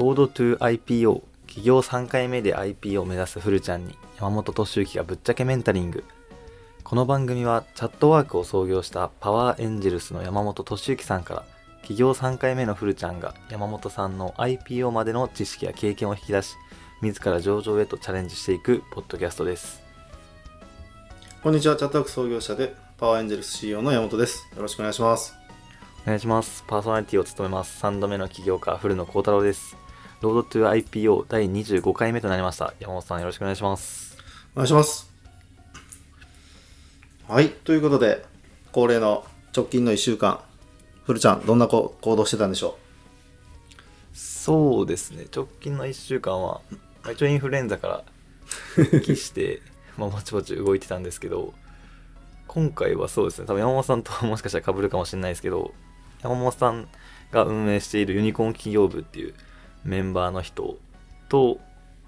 ロードトゥ IPO 企業3回目で IPO を目指すフルちゃんに山本敏之がぶっちゃけメンタリング。この番組はチャットワークを創業したパワーエンジェルスの山本敏之さんから企業3回目のフルちゃんが山本さんの IPO までの知識や経験を引き出し自ら上場へとチャレンジしていくポッドキャストです。こんにちは、チャットワーク創業者でパワーエンジェルス CEO の山本です。よろしくお願いします。お願いします。パーソナリティを務めます。3度目の起業家古野幸太郎ですロードトゥ IPO 第25回目となりました。山本さんよろしくお願いします。お願いします。はい、ということで、恒例の直近の1週間、フルちゃん、どんなこ行動してたんでしょそうですね。直近の1週間はまあ一応インフルエンザから復帰して まあぼちぼち動いてたんですけど今回はそうですね。多分山本さんともしかしたら被るかもしれないですけど山本さんが運営しているユニコーン企業部っていうメンバーの人と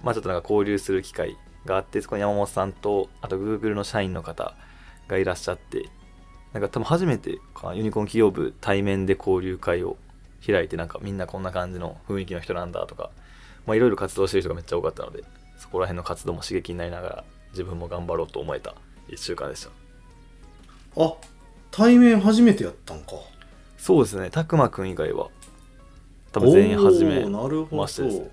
まあちょっとなんか交流する機会があってそこに山本さんとあと Google の社員の方がいらっしゃってなんか多分初めてかなユニコーン企業部対面で交流会を開いてなんかみんなこんな感じの雰囲気の人なんだとかまあいろいろ活動してる人がめっちゃ多かったのでそこら辺の活動も刺激になりながら自分も頑張ろうと思えた1週間でしたうあ、対面初めてやったんか。そうですねたくまくん以外は多分全員初めましてですねど。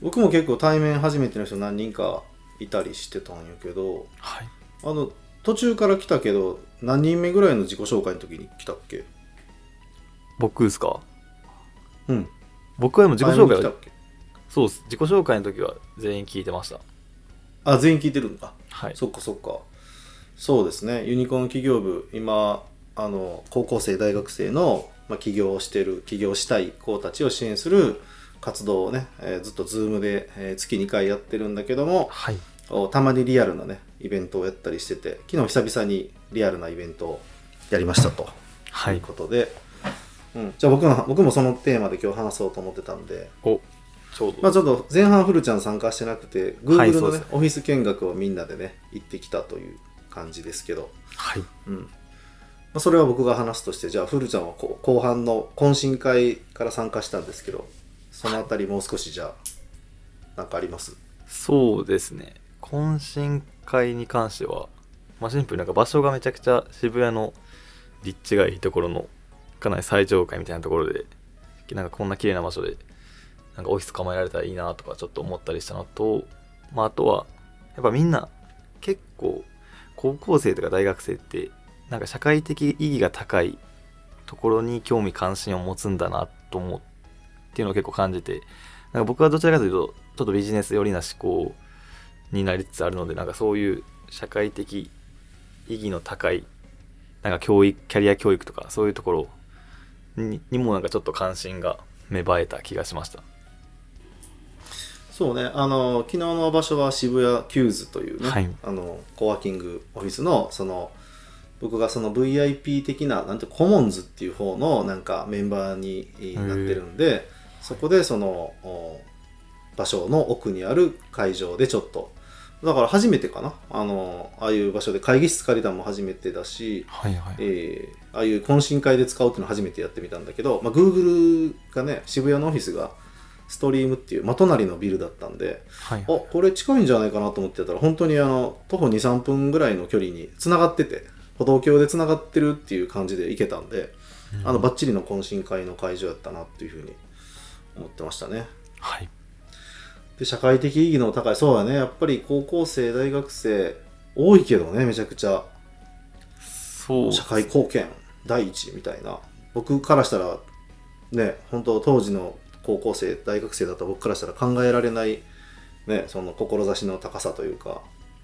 僕も結構対面初めての人何人かいたりしてたんやけど、はいあの、途中から来たけど、何人目ぐらいの自己紹介の時に来たっけ？僕ですか？うん。僕はでも自己紹介はそうです自己紹介の時は全員聞いてましたあ、全員聞いてるんだ。はいそっかそっか。そうですね。ユニコーン起業部、今、あの、高校生、大学生の、まあ、起業をしてる、起業したい子たちを支援する活動をね、えーずっと Zoom で、えー月2回やってるんだけども、はい。おたまにリアルなね、イベントをやったりしてて、昨日久々にリアルなイベントをやりましたと。はい。いうことで、うん、じゃあ僕の僕もそのテーマで今日話そうと思ってたんで、おちょうど、まあちょっと前半フルちゃん参加してなくて、はい Google のね、そうですね。オフィス見学をみんなでね、行ってきたという感じですけど、はい。うん。まあ、それは僕が話すとして、じゃあフルちゃんはこう後半の懇親会から参加したんですけど、そのあたりもう少しじゃあ、なんかあります？そうですね。懇親会に関しては、まあ、シンプルになんか場所がめちゃくちゃ渋谷の立地がいいところのかなり最上階みたいなところでなんかこんな綺麗な場所でなんかオフィス構えられたらいいなとかちょっと思ったりしたのと、まあ、あとはやっぱみんな結構高校生とか大学生ってなんか社会的意義が高いところに興味関心を持つんだなと思うっていうのを結構感じてなんか僕はどちらかというとちょっとビジネス寄りな思考になりつつあるのでなんかそういう社会的意義の高いなんか教育キャリア教育とかそういうところににもなんかちょっと関心が芽生えた気がしました。そうね、あの、昨日の場所は渋谷 QWS というね、はい。あの、コワーキングオフィスの、その、僕がその VIP 的な、なんてコモンズっていう方のなんかメンバーになってるんで、そこでその、お場所の奥にある会場でちょっと、だから初めてかな、あの、ああいう場所で会議室借りたのも初めてだし、はいはい。えーああいう懇親会で使おうっていうのを初めてやってみたんだけど、まあ、Google がね渋谷のオフィスがストリームっていう真隣のビルだったんではいあこれ近いんじゃないかなと思ってたら本当にあの徒歩23分ぐらいの距離に繋がってて歩道橋で繋がってるっていう感じで行けたんで、あのバッチリの懇親会の会場やったなっていうふうに思ってましたね。はい。で社会的意義の高いそうだね。やっぱり高校生大学生多いけどねめちゃくちゃ。そう社会貢献第一みたいな。僕からしたらね本当当時の高校生大学生だった僕からしたら考えられないねその志の高さというか、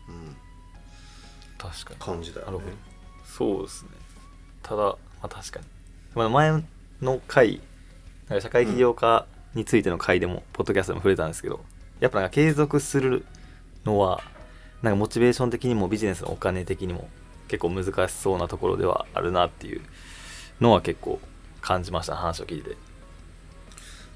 うん、確かに。感じだよねそうですね。ただ、まあ、確かに、まあ、前の回なんか社会起業家についての回でも、ポッドキャストでも触れたんですけどやっぱなんか継続するのはなんかモチベーション的にもビジネスのお金的にも結構難しそうなところではあるなっていうのは結構感じました話を聞いて。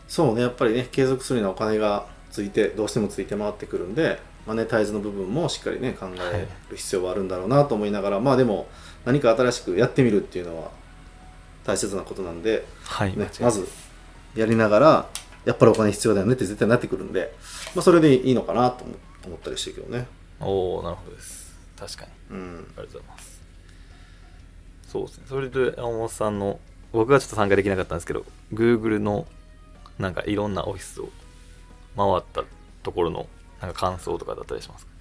そうねやっぱりね継続するにはお金がついてどうしてもついて回ってくるんでマネタイズの部分もしっかりね考える必要はあるんだろうなと思いながら、まあでも何か新しくやってみるっていうのは大切なことなんで、はい、ねまずやりながらやっぱりお金必要だよねって絶対なってくるんで、まあ、それでいいのかなと思思ったりしてるけどね。おおなるほどです。確かに。うん。ありがとうございます。そうですね。それで山本さんの僕はちょっと参加できなかったんですけど Google のなんかいろんなオフィスを回ったところのなんか感想とかだったりしますか？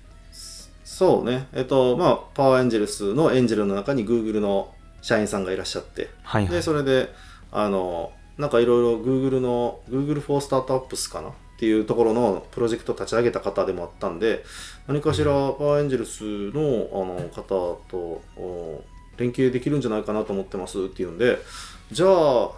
そうね。えっとまあパワーエンジェルスのエンジェルの中に Google の社員さんがいらっしゃって。はいはい。でそれであのなんかいろいろ Google の Google for Startups かなっていうところのプロジェクトを立ち上げた方でもあったんで何かしらパワーエンジェルスのあの方とお連携できるんじゃないかなと思ってますっていうんでじゃあ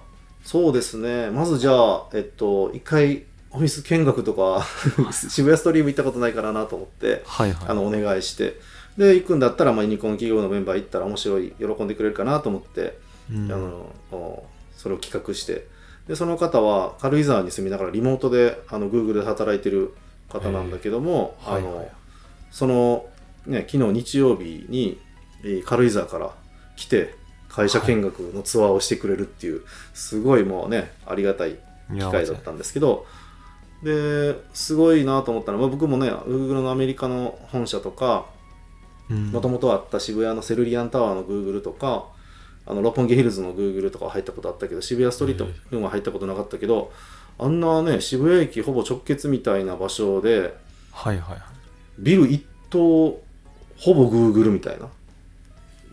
そうですね。まずじゃあえっと一回オフィス見学とか渋谷ストリーム行ったことないからなと思ってはいはい。あのお願いしてで行くんだったら、まあ、ユニコーン企業のメンバー行ったら面白い喜んでくれるかなと思ってうん。あのおそれを企画してでその方は軽井沢に住みながらリモートであの Google で働いてる方なんだけども、あのへーはい。はいその、ね、昨日日曜日にえー軽井沢から来て会社見学のツアーをしてくれるっていう、すごいもうねありがたい機会だったんですけどですごいなと思ったのはまあ僕もね Google のアメリカの本社とかうん。もともとあった渋谷のセルリアンタワーの Google とかあの六本木ヒルズの Google とかは入ったことあったけど渋谷ストリートには入ったことなかったけどあんなね渋谷駅ほぼ直結みたいな場所ではいはいはい。ビル一棟ほぼ Google みたいな。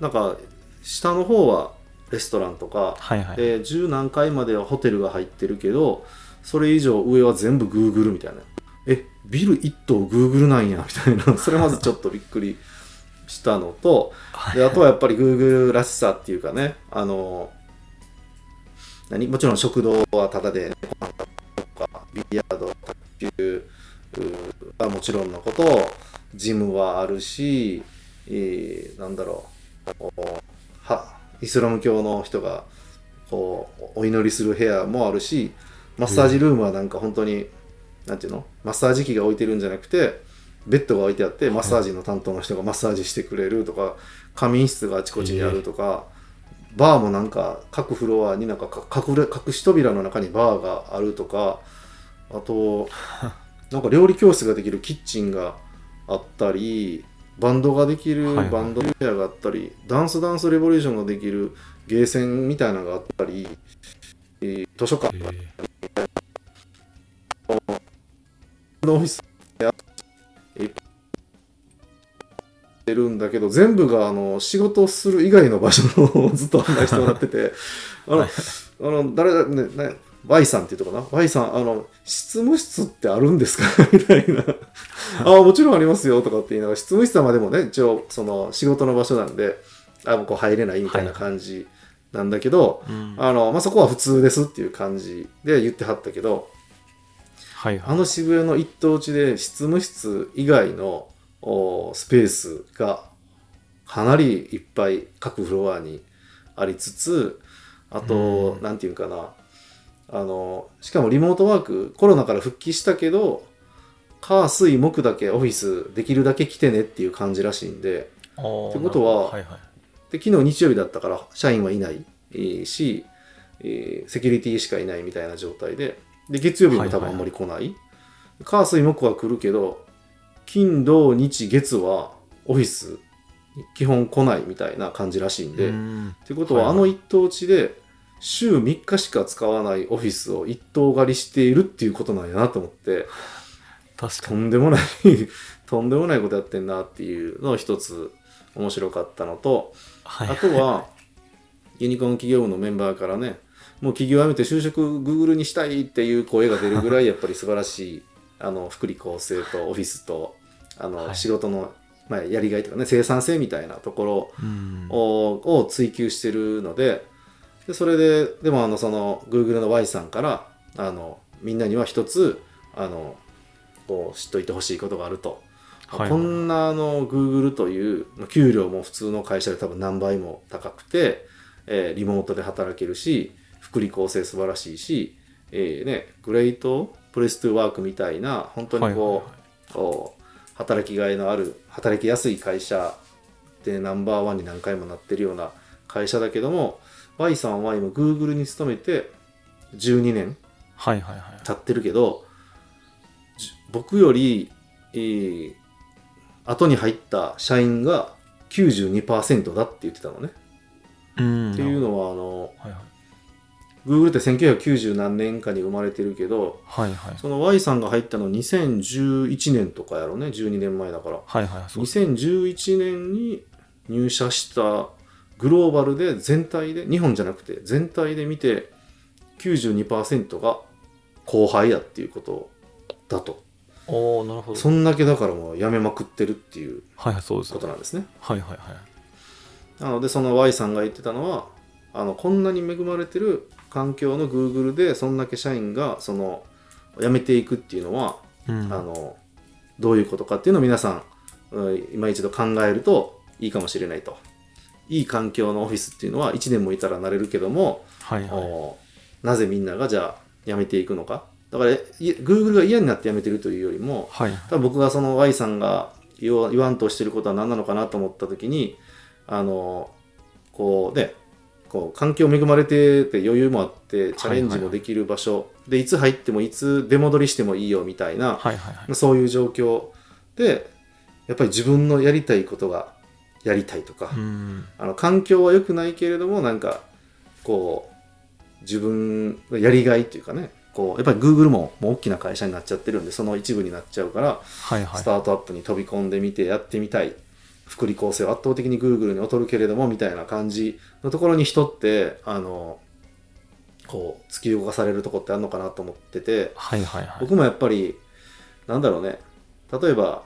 なんか下の方はレストランとかはいはい。で十何階まではホテルが入ってるけどそれ以上上は全部 Google みたいな。えビル一棟 Google なんやみたいな。それまずちょっとびっくりしたのとであとはやっぱり Google らしさっていうかねあの何？もちろん食堂はタダで、ね、ご飯とかビリヤード卓球うはもちろんのことジムはあるし、えーなんだろうこうはイスラム教の人がこうお祈りする部屋もあるしマッサージルームはなんか本当に、なんていうの？マッサージ機が置いてるんじゃなくてベッドが置いてあってマッサージの担当の人がマッサージしてくれるとか仮眠室があちこちにあるとか、バーもなんか各フロアになんかか隠れ隠し扉の中にバーがあるとかあと なんか料理教室ができるキッチンがあったりバンドができるバンド部屋があったり、ダンスダンスレボリューションができるゲーセンみたいなのがあったり、えー図書館。へー のオフィスやってるんだけど全部があの仕事をする以外の場所をずっと案内してもらってて あの、はい。あの誰だねね Y さんっていうとこかな？Y さんあの執務室ってあるんですか？みたいな。あもちろんありますよとかって言いながら執務室はまでもね一応その仕事の場所なんであもうこう入れないみたいな感じなんだけど、うん。あのまあ、そこは普通ですっていう感じで言ってはったけどはいはい。あの渋谷の一等地で執務室以外のおスペースがかなりいっぱい各フロアにありつつあと、うん。なんていうかな。あのしかもリモートワークコロナから復帰したけど火水木だけオフィスできるだけ来てねっていう感じらしいんで。ってことははいはい。で昨日日曜日だったから社員はいない、えーし、えーセキュリティしかいないみたいな状態でで月曜日も多分あんまり来ない,、火水木は来るけど金土日月はオフィスに基本来ないみたいな感じらしいんで、っうん。てことは、あの一等地で週3日しか使わないオフィスを一棟借りしているっていうことなんやなと思ってと確かに。んでもない とんでもないことやってんなっていうのを一つ面白かったのと、はい。あとは、ユニコーン企業部のメンバーからね、もう企業辞めて就職 Google にしたいっていう声が出るぐらい、やっぱり素晴らしい、あの、福利厚生とオフィスと、あの、はい。仕事の、まあ、やりがいとかね、生産性みたいなところうん。をを追求してるので、でそれで、でも、あの、その、Google の Y さんから、あの、みんなには一つ、あの、こう知っといてほしいことがあると。はい。こんなあの Google というまあ給料も普通の会社で多分何倍も高くて、えーリモートで働けるし福利厚生素晴らしいし、えーね、グレートプレストゥワークみたいな本当にこう,、はいはいこう働きがいのある働きやすい会社でナンバーワンに何回もなってるような会社だけども Y さんは今 Google に勤めて12年はいはいはい。経ってるけどじ僕より、えー後に入った社員が92%だって言ってたのね。うん。っていうのはあのはいはい Google って1990何年かに生まれてるけどはいはい。その Y さんが入ったの2011年とかやろね12年前だから。はいはいそう。です2011年に入社したグローバルで全体で日本じゃなくて全体で見て92%が後輩やっていうことだと。おおなるほど。そんだけだからもう辞めまくってるっていうことなんですね。はいはいはい。なのでその Y さんが言ってたのはあのこんなに恵まれてる環境の Google でそんだけ社員がその辞めていくっていうのは、うんあのどういうことかっていうのを皆さん、うん今一度考えるといいかもしれないと。いい環境のオフィスっていうのは1年もいたらなれるけども、はいはいおなぜみんながじゃあ辞めていくのか。だからい Google が嫌になって辞めてるというよりもはい多分僕がその Y さんが言わ言わんとしてることは何なのかなと思った時にあのこうねこう環境恵まれてて余裕もあってチャレンジもできる場所、でいつ入ってもいつ出戻りしてもいいよみたいな、はいはいはい。そういう状況。でやっぱり自分のやりたいことがやりたいとか、うん。あの環境は良くないけれどもなんかこう自分のやりがいっていうかねこうやっぱり Google ももう大きな会社になっちゃってるんでその一部になっちゃうから、はいはい。スタートアップに飛び込んでみてやってみたい福利厚生は圧倒的に Google に劣るけれどもみたいな感じのところに人ってあのこう突き動かされるとこってあるのかなと思ってて。はいはいはい。僕もやっぱりなんだろうね。例えば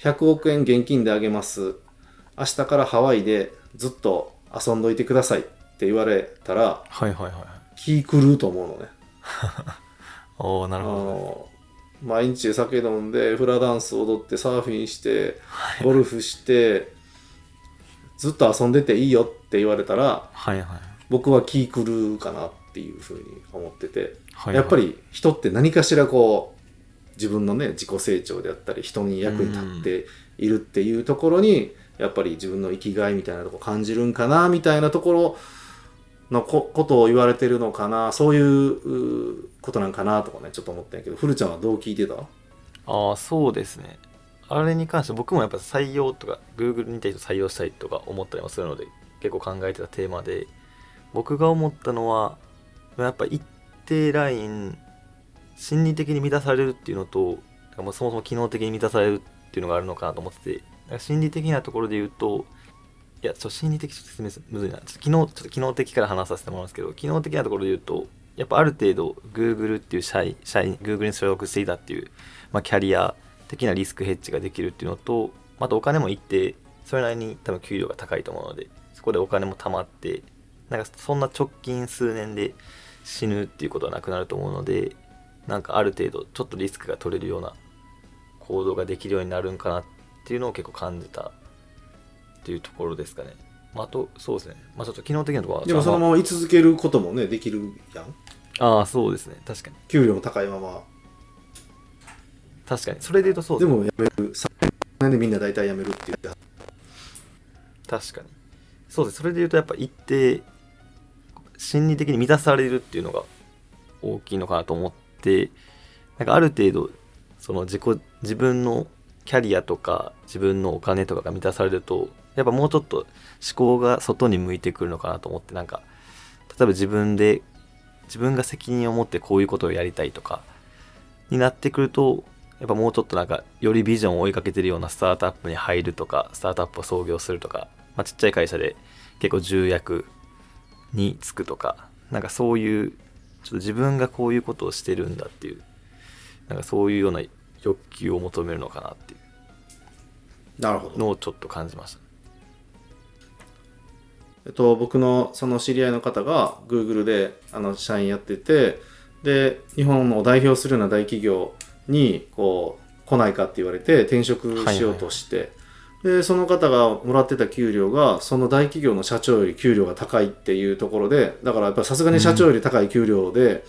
100億円現金であげます。明日からハワイでずっと遊んどいてくださいって言われたらはいはいはい気狂うと思うのね。あ おおなるほどの毎日酒飲んでフラダンス踊ってサーフィンしてゴルフしてずっと遊んでていいよって言われたらはいはい。僕は気狂うかなっていうふうに思っててはいやっぱり人って何かしらこう自分のね自己成長であったり人に役に立っているっていうところにやっぱり自分の生きがいみたいなところ感じるんかなみたいなところのこことを言われてるのかなそういうことなんかなとかねちょっと思ったんやけど古ちゃんはどう聞いてた？ああそうですね。あれに関して僕もやっぱ採用とか Google に対して採用したいとか思ったりもするので結構考えてたテーマで僕が思ったのはやっぱ一定ライン心理的に満たされるっていうのともそもそも機能的に満たされるっていうのがあるのかなと思ってて心理的なところで言うといやちょ心理的ちょっと説明すむずいな。ちょっと機能ちょっと機能的から話させてもらうんですけど機能的なところで言うとやっぱある程度 Google っていう社員社員 Google に所属していたっていう、まあ、キャリア的なリスクヘッジができるっていうのとまたお金も一定それなりに多分給料が高いと思うのでそこでお金も貯まってなんかそんな直近数年で死ぬっていうことはなくなると思うのでなんかある程度ちょっとリスクが取れるような行動ができるようになるんかなっていうのを結構感じたっていうところですかね。まあ、あとそうですね。まあちょっと機能的なところはでもそのまま居続けることもねできるやん。ああそうですね。確かに。給料も高いまま。確かに。それで言うとそうですね。でも辞める3年でみんな大体辞めるって言って確かに。そうです。それで言うとやっぱ一定心理的に満たされるっていうのが大きいのかなと思ってなんかある程度その自己自分のキャリアとか自分のお金とかが満たされるとやっぱもうちょっと思考が外に向いてくるのかなと思ってなんか例えば自分で自分が責任を持ってこういうことをやりたいとかになってくるとやっぱもうちょっとなんかよりビジョンを追いかけてるようなスタートアップに入るとかスタートアップを創業するとか、まあ、ちっちゃい会社で結構重役に就くとかなんかそういうちょっと自分がこういうことをしてるんだっていうなんかそういうような欲求を求めるのかなっていなるほど。うのをちょっと感じましたえっと、僕のその知り合いの方が Google であの社員やっててで日本を代表するような大企業にこう来ないかって言われて転職しようとして、でその方がもらってた給料がその大企業の社長より給料が高いっていうところでだからやっぱさすがに社長より高い給料で、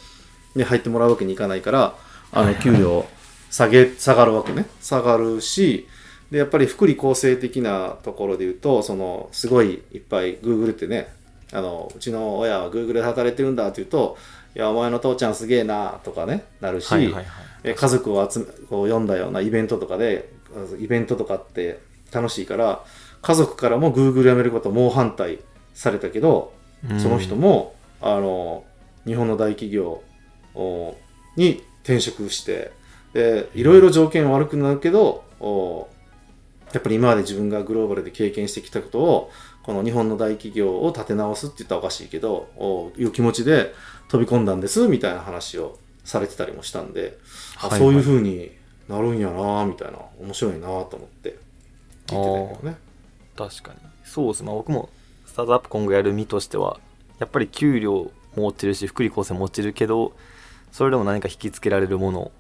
ね入ってもらうわけにいかないからあの給料下げ下がるわけね。下がるしでやっぱり福利厚生的なところで言うとそのすごいいっぱい Google ってねあのうちの親は Google で働いてるんだって言うといやお前の父ちゃんすげえなとかねなるし、はいはいはい。え家族を集めこう呼んだようなイベントとかでイベントとかって楽しいから家族からも Google 辞めること猛反対されたけど、うん。その人もあの日本の大企業おに転職してでいろいろ条件悪くなるけどおやっぱり今まで自分がグローバルで経験してきたことをこの日本の大企業を立て直すって言ったらおかしいけどおいう気持ちで飛び込んだんですみたいな話をされてたりもしたんで、あはいはい。そういう風になるんやなみたいな面白いなと思って聞いてたけどね。確かに。そうです。まあ僕もスタートアップ今後やる身としてはやっぱり給料も落ちるし福利厚生も落ちるけどそれでも何か引きつけられるもの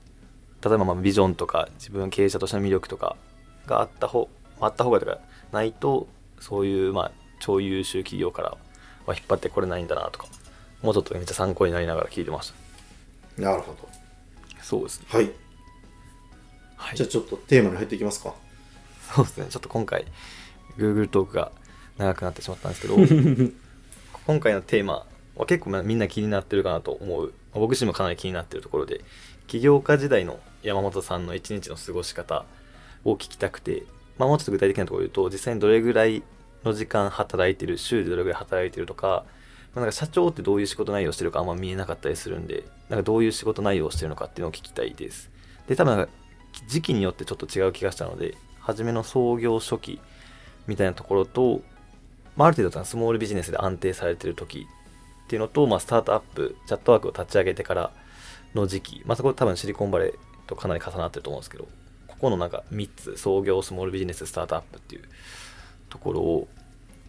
例えばまあビジョンとか自分経営者としての魅力とかがあった方あった方がとかないとそういうまあ超優秀企業からは引っ張ってこれないんだなとかもうちょっとめっちゃ参考になりながら聞いてましたなるほど。そうですねはい。はいじゃあちょっとテーマに入っていきますか。そうですねちょっと今回 Google トークが長くなってしまったんですけど 今回のテーマは結構まあみんな気になってるかなと思うまあ僕自身もかなり気になってるところで起業家時代の山本さんの一日の過ごし方を聞きたくて、まあ、もうちょっと具体的なところで言うと実際にどれぐらいの時間働いてる週でどれぐらい働いてるとか,、まあ、なんか社長ってどういう仕事内容してるかあんま見えなかったりするんでなんかどういう仕事内容をしてるのかっていうのを聞きたいです。で多分時期によってちょっと違う気がしたので初めの創業初期みたいなところと、まあ、ある程度スモールビジネスで安定されてる時っていうのと、まあ、スタートアップチャットワークを立ち上げてからの時期、まあ、そこ多分シリコンバレーとかなり重なってると思うんですけどここのなんか3つ創業スモールビジネススタートアップっていうところを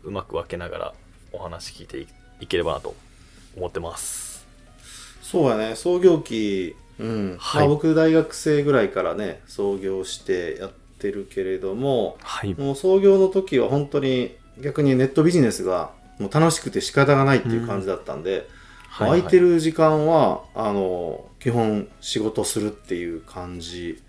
うまく分けながらお話聞いていいければなと思ってます。そうやね創業期、うん。はい。まあ、僕大学生ぐらいからね創業してやってるけれどもはい。もう創業の時は本当に逆にネットビジネスがもう楽しくて仕方がないっていう感じだったんで、はい。空いてる時間はあの基本仕事するっていう感じ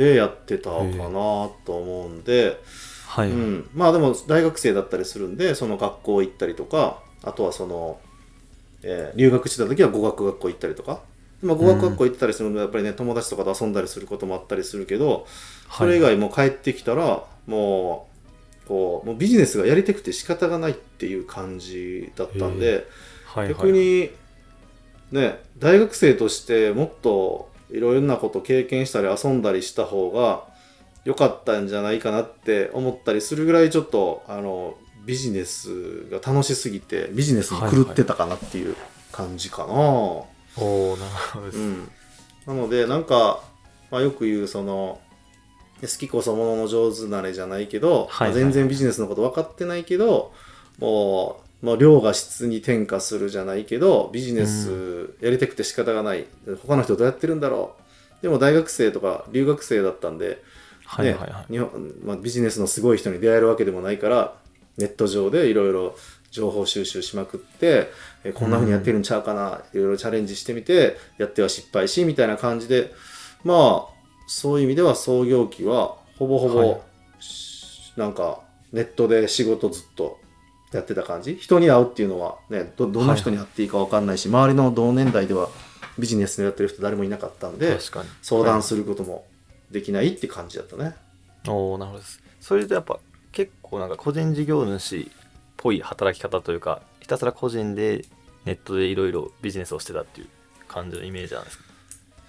でやってたかなと思うんで、はい、うん、まあでも大学生だったりするんでその学校行ったりとかあとはその、えー留学してた時は語学学校行ったりとか、まあ、語学学校行ってたりするのでやっぱりね友達とかと遊んだりすることもあったりするけどそれ以外もう帰ってきたらもうこうもうビジネスがやりたくて仕方がないっていう感じだったんではいはい。逆にね大学生としてもっといろいろなこと経験したり遊んだりした方が良かったんじゃないかなって思ったりするぐらいちょっとあのビジネスが楽しすぎてビジネスに狂ってたかなっていう感じかな。おおなるほどです、うん、なのでなんか、まあ、よく言うその好きこそものの上手なれじゃないけど、はいはい。まあ全然ビジネスのこと分かってないけどもうもう量が質に転化するじゃないけどビジネスやりたくて仕方がない。他の人どうやってるんだろう。でも大学生とか留学生だったんで、ねはいはいはい。日本まあ、ビジネスのすごい人に出会えるわけでもないからネット上でいろいろ情報収集しまくってえこんな風にやってるんちゃうかな、いろいろチャレンジしてみてやっては失敗しみたいな感じでまあそういう意味では創業期はほぼほぼ、はい。しなんかネットで仕事ずっとやってた感じ？人に会うっていうのはねどどんな人に会っていいか分かんないし、周りの同年代ではビジネスのやってる人誰もいなかったんで確かに。相談することもできないって感じだったね。おおなるほどです。それでやっぱ結構なんか個人事業主っぽい働き方というかひたすら個人でネットでいろいろビジネスをしてたっていう感じのイメージなんですか？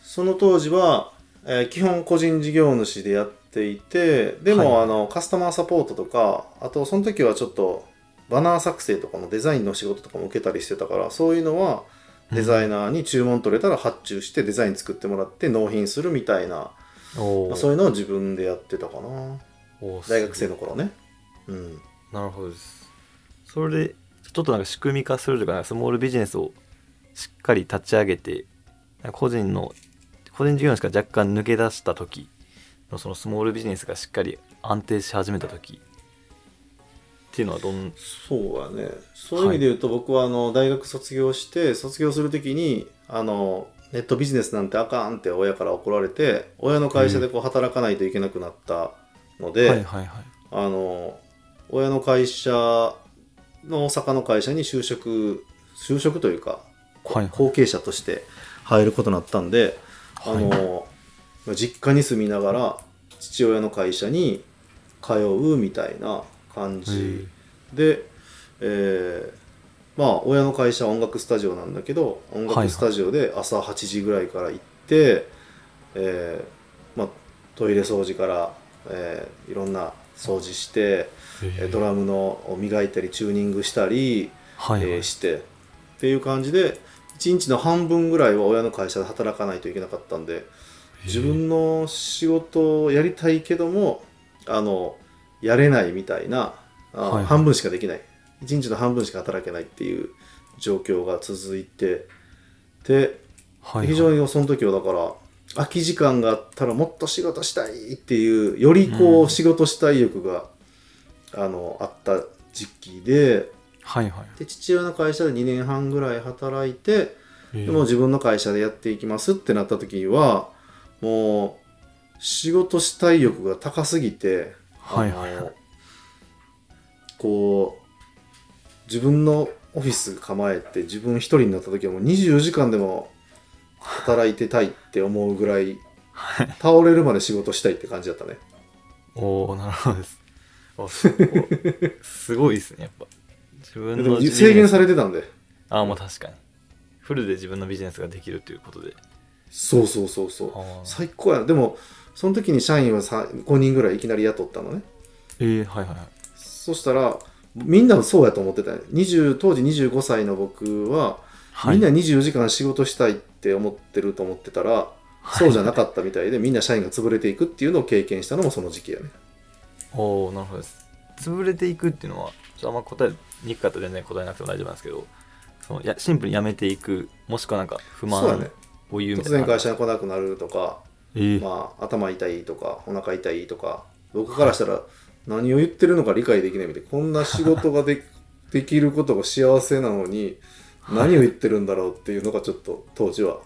その当時は、えー基本個人事業主でやっていてでも、はい。あのカスタマーサポートとかあとその時はちょっとバナー作成とかのデザインの仕事とかも受けたりしてたからそういうのはデザイナーに注文取れたら発注してデザイン作ってもらって納品するみたいな、まあそういうのを自分でやってたかな。大学生の頃ね。うん。なるほどです。それでちょっとなんか仕組み化するとかスモールビジネスをしっかり立ち上げて個人の個人事業主から若干抜け出した時のそのスモールビジネスがしっかり安定し始めた時っていうのはどんそうやね。そういう意味で言うと、僕はあの大学卒業して卒業するときにあのネットビジネスなんてあかんって親から怒られて親の会社でこう働かないといけなくなったので、はいはいはい。あの親の会社の大阪の会社に就職就職というかこはいはい。後継者として入ることになったんで、あの実家に住みながら父親の会社に通うみたいな感じ。で、えーまあ親の会社は音楽スタジオなんだけど音楽スタジオで朝8時ぐらいから行って、えーまあ、トイレ掃除から、えーいろんな掃除して、え。ードラムのを磨いたりチューニングしたり、はいはい。えーしてっていう感じで1日の半分ぐらいは親の会社で働かないといけなかったんで自分の仕事をやりたいけどもあのやれないみたいなあ、はいはい。半分しかできない。1日の半分しか働けないっていう状況が続いてではいはい。非常にその時はだから空き時間があったらもっと仕事したいっていうよりこううん仕事したい欲が、あのあった時期ではいはい。で父親の会社で2年半ぐらい働いてえ。でもう自分の会社でやっていきますってなった時はもう仕事したい欲が高すぎて、はいはいこう自分のオフィス構えて自分一人になった時はもう24時間でも働いてたいって思うぐらい倒れるまで仕事したいって感じだったね。おおなるほどです。おすごい。ですねやっぱ。自分の制限されてたんで。ああまあ確かに。フルで自分のビジネスができるということで。そうそうそうそう。最高や。なでもその時に社員はさ5人ぐらいいきなり雇ったのね。えー、はいはいはい。そしたらみんなそうやと思ってたよ20当時25歳の僕は、はい。みんな24時間仕事したいって思ってると思ってたら、そうじゃなかったみたいでみんな社員が潰れていくっていうのを経験したのもその時期やね。おおなるほどです。潰れていくっていうのはちょっとあんま答えにくかったら全然答えなくても大丈夫なんですけどそのやシンプルにやめていくもしくはなんか不満を言うみたいな。突然会社に来なくなるとか、えーまあ、頭痛いとかお腹痛いとか僕からしたら何を言ってるのか理解できないみたい。なこんな仕事がで できることが幸せなのに何を言ってるんだろうっていうのがちょっと当時は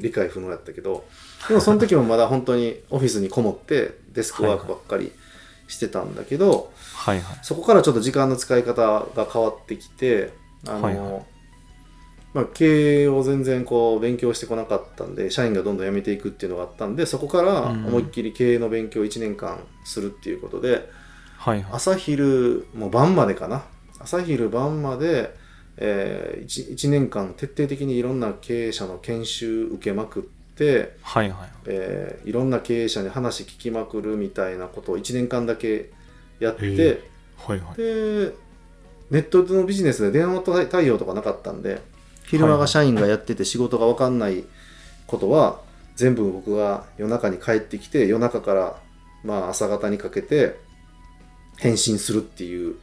理解不能やったけど。でもその時もまだ本当にオフィスにこもってデスクワークばっかりしてたんだけど、はいはい。そこからちょっと時間の使い方が変わってきてあの、はいはいまあ、経営を全然こう勉強してこなかったんで社員がどんどん辞めていくっていうのがあったんでそこからうん。思いっきり経営の勉強を1年間するっていうことで、はいはい。朝昼もう晩までかな。朝昼晩まで、え 1, 年間徹底的にいろんな経営者の研修受けまくって、はいはい。えーいろんな経営者に話聞きまくるみたいなことを1年間だけやって、へはいはい。でネットのビジネスで電話対応とかなかったんで昼間が社員がやってて仕事が分かんないことは全部僕が夜中に帰ってきて夜中からまあ朝方にかけて返信するっていう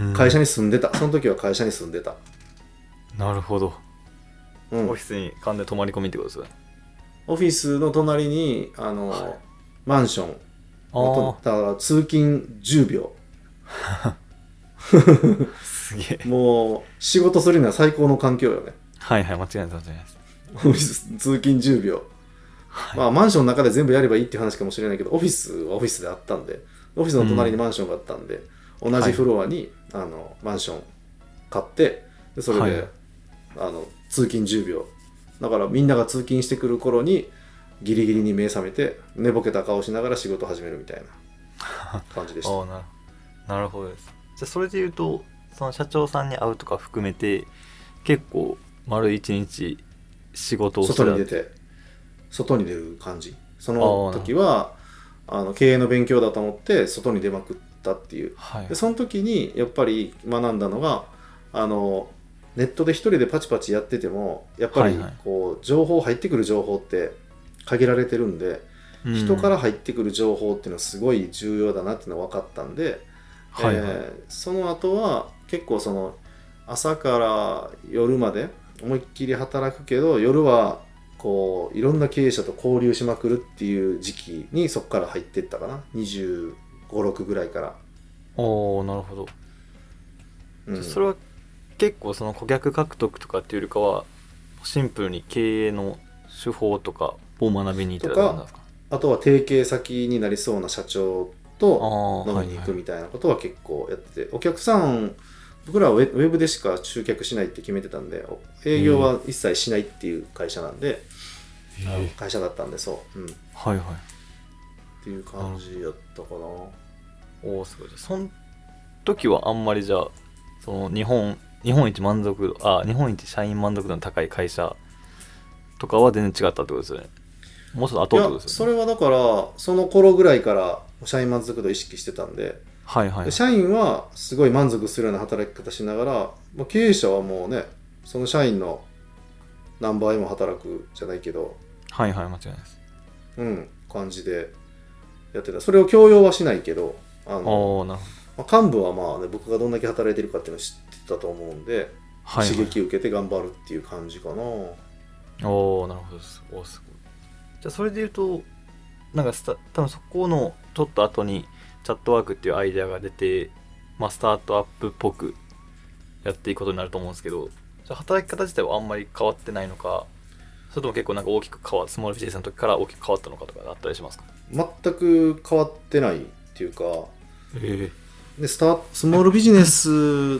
うん。会社に住んでた、その時は会社に住んでた、なるほど。うん。オフィスに完全に泊まり込みってことですよね。オフィスの隣にあの、はい。マンション。あだから通勤10秒。あ すげえ。もう仕事するには最高の環境よね。はいはい間違いない間違いないィス通勤10秒はい。まあ、マンションの中で全部やればいいっていう話かもしれないけど、オフィスはオフィスであったんで、オフィスの隣にマンションがあったんで、同じフロアに、あのマンション買って、でそれで、はい。あの通勤10秒。だからみんなが通勤してくる頃に、ギリギリに目覚めて、寝ぼけた顔しながら仕事始めるみたいな感じでした。なるほどです。じゃあそれで言うとその社長さんに会うとか含めて結構丸一日仕事をしてた外に出て、外に出る感じ？その時は、あの経営の勉強だと思って、外に出まくったっていう。はいでその時にやっぱり学んだのがあのネットで一人でパチパチやっててもやっぱりこう情報入ってくる情報って限られてるんで、うん人から入ってくる情報っていうのはすごい重要だなっていうのが分かったんで、はいはい。えーその後は結構その朝から夜まで思いっきり働くけど夜はこういろんな経営者と交流しまくるっていう時期にそこから入ってったかな。2 5 6ぐらいから。おおなるほど、うん。それは結構その顧客獲得とかっていうよりかはシンプルに経営の手法とかを学びに行ってたってことなんですかあとは提携先になりそうな社長と飲みに行くみたいなことは結構やってて、お客さん僕らはウェブでしか集客しないって決めてたんでお営業は一切しないっていう会社なんで、会社だったんでそう、うん、っはいはい。ていう感じやったかな。おおすごい。じゃあその時はあんまりじゃあその日本日本一満足度あ日本一社員満足度の高い会社とかは全然違ったってことですよね。もうちょっと後ってことですよね。それはだからその頃ぐらいから社員満足度を意識してたんで。はいはい。で社員はすごい満足するような働き方しながら、まあ、経営者はもうねその社員の何倍も働くじゃないけどはいはい間違いないです。うん感じでやってた。それを強要はしないけどあの、まあ、幹部はまあね僕がどんだけ働いてるかっていうのを知ってたと思うんで、はい、はい、刺激受けて頑張るっていう感じかな。おおなるほどです。おーすごい。じゃあそれで言うとなんかスタ多分そこのちょっと後にチャットワークっていうアイデアが出て、まあ、スタートアップっぽくやっていくことになると思うんですけど働き方自体はあんまり変わってないのかそれとも結構なんか大きく変わスモールビジネスの時から大きく変わったのかとかあったりしますか？全く変わってないっていうかえでスタスモールビジネス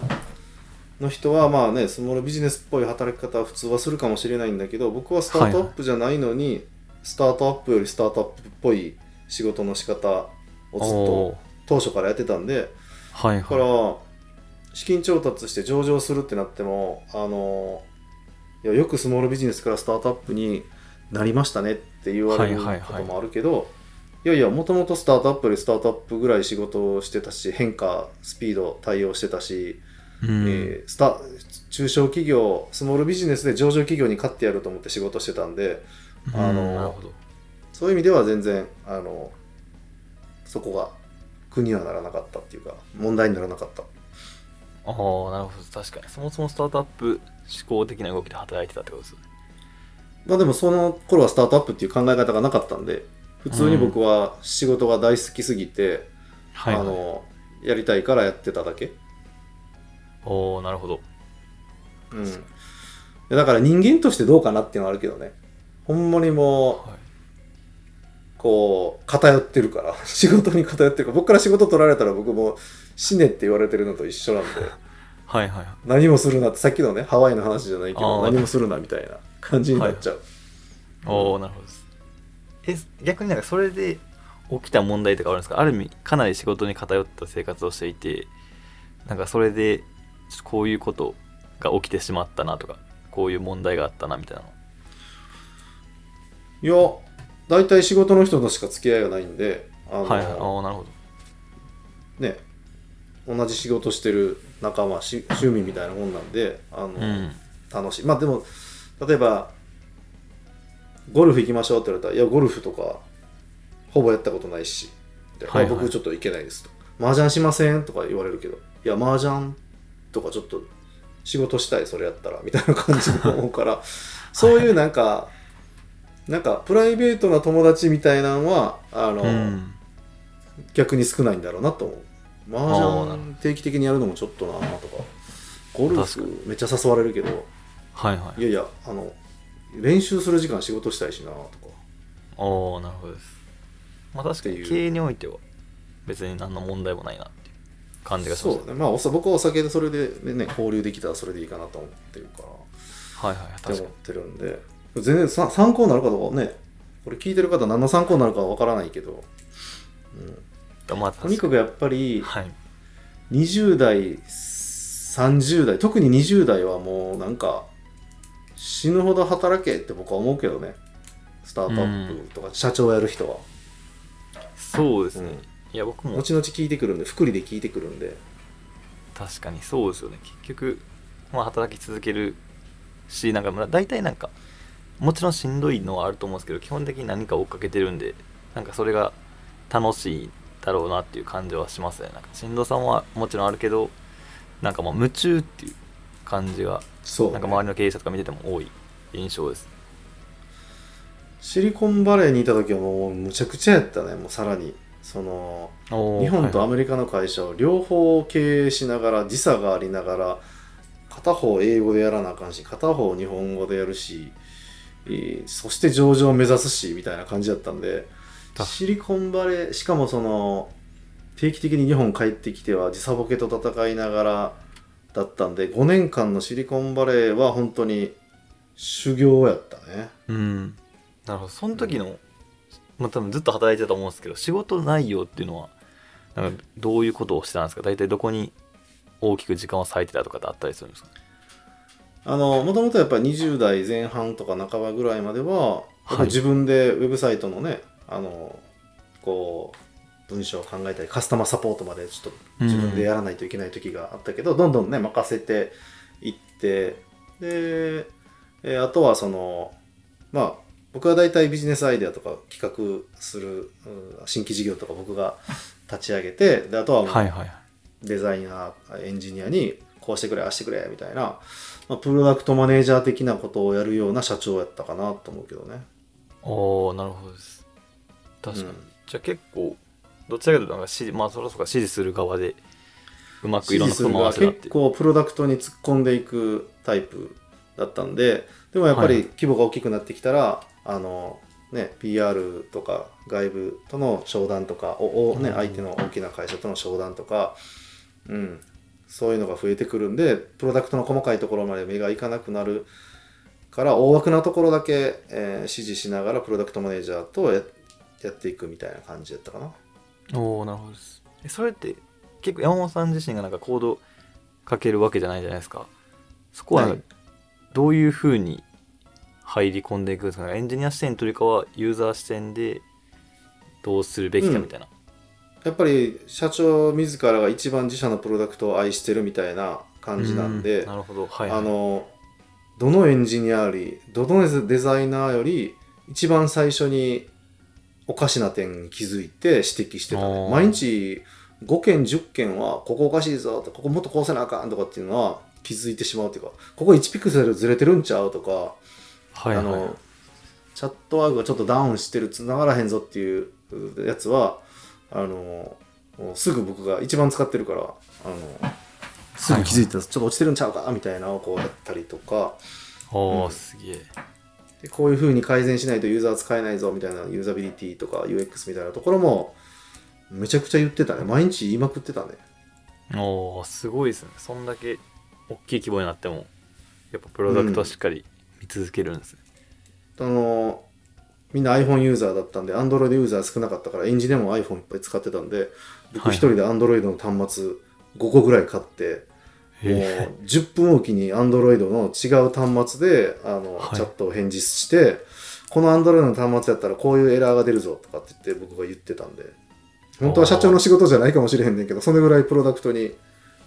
の人はまあねスモールビジネスっぽい働き方は普通はするかもしれないんだけど僕はスタートアップじゃないのに、スタートアップよりスタートアップっぽい仕事の仕方をずっおと当初からやってたんではいだかはら資金調達して上場するってなってもあのいやよくスモールビジネスからスタートアップになりましたねって言われるはいはいはい。こともあるけど、いやいやもともとスタートアップよりスタートアップぐらい仕事をしてたし変化スピード対応してたし、いうん、えースタ中小企業スモールビジネスで上場企業に勝ってやると思って仕事してたんであのうんなるほど。そういう意味では全然あのそこが苦にはならなかったっていうか問題にならなかった。ああなるほど。確かに。そもそもスタートアップ思考的な動きで働いてたってことですよね。まあでもその頃はスタートアップっていう考え方がなかったんで普通に僕は仕事が大好きすぎて、はい、はい、あのやりたいからやってただけ、おおなるほど。うん、でだから人間としてどうかなっていうのはあるけどねほんまにもうはい。こう偏ってるから。仕事に偏ってるから。僕から仕事取られたら僕も死ねって言われてるのと一緒なんで。はいはい何もするなってさっきのねハワイの話じゃないけど何もするなみたいな感じになっちゃう、おおなるほどです。え逆になんかそれで起きた問題とかあるんですか？ある意味かなり仕事に偏った生活をしていてなんかそれでこういうことが起きてしまったなとかこういう問題があったなみたいなのいや大体仕事の人としか付き合いがないんであの、はいはい。ああなるほど。ね同じ仕事してる仲間し趣味みたいなもんなんであの、うん。楽しい。まあでも例えばゴルフ行きましょうって言われたら「いやゴルフとかほぼやったことないし」ではいはい。あ僕ちょっと行けないです」と「麻雀しません?」とか言われるけど「いや麻雀とかちょっと仕事したいそれやったら」みたいな感じで思うからそういうなんかなんかプライベートな友達みたいなのはあの、うん。逆に少ないんだろうなと思う。麻雀定期的にやるのもちょっとなとか。ゴルフめっちゃ誘われるけど。はいはい。いやいやあの練習する時間仕事したいしなとか。おおなるほどです。まあ確かに経営においては別に何の問題もないなっていう感じがしましたそうだね。まあ僕はお酒でそれでね交流できたらそれでいいかなと思ってるから。はいはい確かに。思ってるんで全然さ参考になるかどうかねこれ聞いてる方何の参考になるかは分からないけど、うん、まあとにかくやっぱりはい。20代30代特に20代はもうなんか死ぬほど働けって僕は思うけどね。スタートアップとか社長やる人は、そうですね、うん。いや僕も。後々聞いてくるんで福利で聞いてくるんで。確かにそうですよね。結局まあ働き続けるしなんかまあ大体なんかもちろんしんどいのはあると思うんですけど基本的に何か追っかけてるんでなんかそれが楽しいだろうなっていう感じはしますね。なんかしんどさはもちろんあるけどなんかまあ夢中っていう感じがそうね、なんか周りの経営者とか見てても多い印象です。シリコンバレーにいた時はもうむちゃくちゃやったね。もうさらに。その日本とアはい。メリカの会社を両方経営しながら時差がありながら片方英語でやらなあかんし片方日本語でやるし、えーそして上場を目指すしみたいな感じだったんで確シリコンバレーしかもその定期的に日本帰ってきては時差ボケと戦いながらだったんで5年間のシリコンバレーは本当に修行やったね。うん。なるほど。その時の、まあ多分ずっと働いてたと思うんですけど仕事内容っていうのはなんかどういうことをしてたんですか？大体どこに大きく時間を割いてたとかってあったりするんですか？あのもともとやっぱり20代前半とか半ばぐらいまでは、はい。り自分でウェブサイトのねあのこう文章を考えたりカスタマーサポートまでちょっと自分でやらないといけない時があったけど、どんどんね任せていってで、えーあとはそのまあ僕は大体ビジネスアイデアとか企画するうん新規事業とか僕が立ち上げてであとはもうはいはい。デザイナーエンジニアにこうしてくれああしてくれみたいな、まあ、プロダクトマネージャー的なことをやるような社長やったかなと思うけどね。おおなるほどです。確かに、うん。じゃあ結構どちらかというとなんか指示まあそろそろ指示する側でうまくいろんなこと回せたって。結構プロダクトに突っ込んでいくタイプだったんででもやっぱはいり規模が大きくなってきたら、あのね PR とか外部との商談とかおお、ねうん。相手の大きな会社との商談とか、うん、そういうのが増えてくるんでプロダクトの細かいところまで目がいかなくなるから大枠なところだけ、えー指示しながらプロダクトマネージャーとややっていくみたいな感じだったかな。おおなるほどです。えそれって結構山本さん自身がなんかコードかけるわけじゃないじゃないですか。そこはどういうふうに入り込んでいくんですか？ねエンジニア視点というかはユーザー視点でどうするべきかみたいな、やっぱり社長自らが一番自社のプロダクトを愛してるみたいな感じなんで、うなるほど。はい、はい、あのどのエンジニアよりどのデザイナーより一番最初におかしな点に気づいて指摘してた。あねー。毎日5件10件はここおかしいぞとここもっとこうせなあかんとかっていうのは気づいてしまうっていうかここ1ピクセルずれてるんちゃうとかはいはい。あのチャットワークがちょっとダウンしてる繋がらへんぞっていうやつはあのすぐ僕が一番使ってるからあのすぐ気づいたらちょっと落ちてるんちゃうかみたいなのをこうやったりとか。おお、うん。すげえ。でこういう風に改善しないとユーザー使えないぞみたいなユーザビリティとか UX みたいなところもめちゃくちゃ言ってたね。毎日言いまくってたね。おおすごいですね。そんだけ大きい規模になってもやっぱプロダクトはしっかり見続けるんですね、あのみんな iPhone ユーザーだったんで Android ユーザー少なかったからエンジニアも iPhone いっぱい使ってたんで僕はい一人で Android の端末5個ぐらい買って、もうへ10分おきに Android の違う端末であの、はい。チャットを返事してこの Android の端末やったらこういうエラーが出るぞとかって言って僕が言ってたんで。本当は社長の仕事じゃないかもしれへんねんけどそれぐらいプロダクトに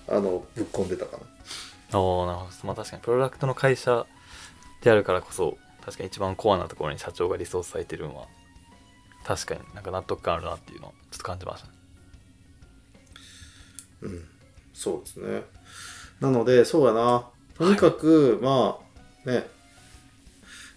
あのぶっ込んでたかな。おおなるほど。まあ確かにプロダクトの会社であるからこそ確かに一番コアなところに社長がリソース割いてるのは確かになんか納得感あるなっていうのをちょっと感じましたねうん、そうですね。なので、そうやな。とにかく、まあ、ね、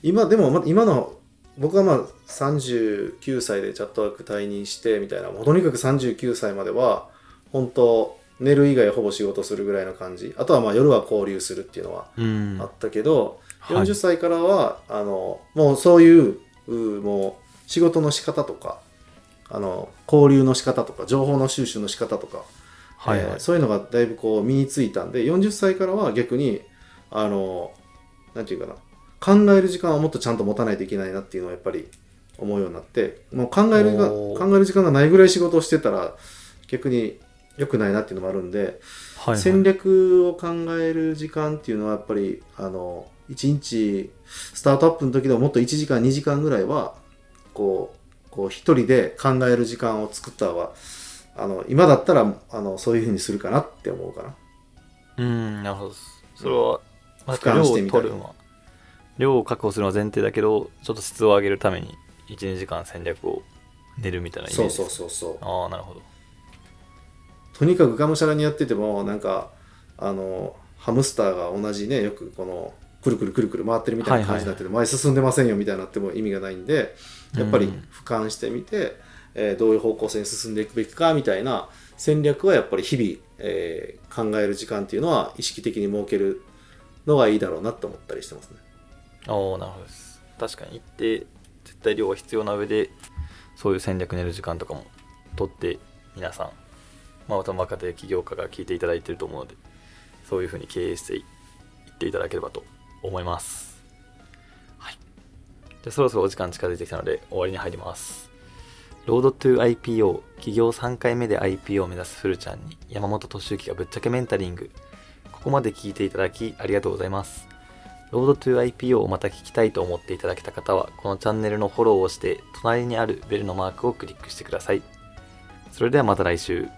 今、でも、ま今の、僕はまあ、39歳でチャットワーク退任して、みたいな、もうとにかく39歳までは、本当寝る以外ほぼ仕事するぐらいの感じ。あとはまあ、夜は交流するっていうのはうんあったけど、はい40歳からは、あの、もうそういう、うもう、仕事の仕方とか、あの、交流の仕方とか、情報の収集の仕方とか、はいはい。えーそういうのがだいぶこう身についたんで40歳からは逆にあのなんていうかな考える時間はもっとちゃんと持たないといけないなっていうのはやっぱり思うようになってもう考えるが考える時間がないぐらい仕事をしてたら逆に良くないなっていうのもあるんで、はいはい。戦略を考える時間っていうのはやっぱりあの1日スタートアップの時でももっと1時間2時間ぐらいはこうこう一人で考える時間を作った方があの今だったらあのそういうふうにするかなって思うかな。うんなるほどそれは、まあ、量を取るのは量を確保するのは前提だけどちょっと質を上げるために12時間戦略を練るみたいなイメージ。そうそうそうそう。ああなるほど。とにかくがむしゃらにやっててもなんかあのハムスターが同じねよくこのくるくるくるくる回ってるみたいな感じになってて、前進んでませんよみたいになっても意味がないんでやっぱりうん俯瞰してみて、えーどういう方向性に進んでいくべきかみたいな戦略はやっぱり日々、えー考える時間っていうのは意識的に設けるのがいいだろうなと思ったりしてますね。ああなるほど。です確かに。一定絶対量が必要な上でそういう戦略練る時間とかも取って皆さん。まあまた若手起業家が聞いていただいてると思うのでそういう風に経営していっていただければと思います。はい。じゃあそろそろお時間近づいてきたので終わりに入ります。ロードトゥ IPO 企業3回目で IPO を目指すフルちゃんに山本敏之がぶっちゃけメンタリング。ここまで聞いていただきありがとうございます。ロードトゥ IPO をまた聞きたいと思っていただけた方はこのチャンネルのフォローをして隣にあるベルのマークをクリックしてください。それではまた来週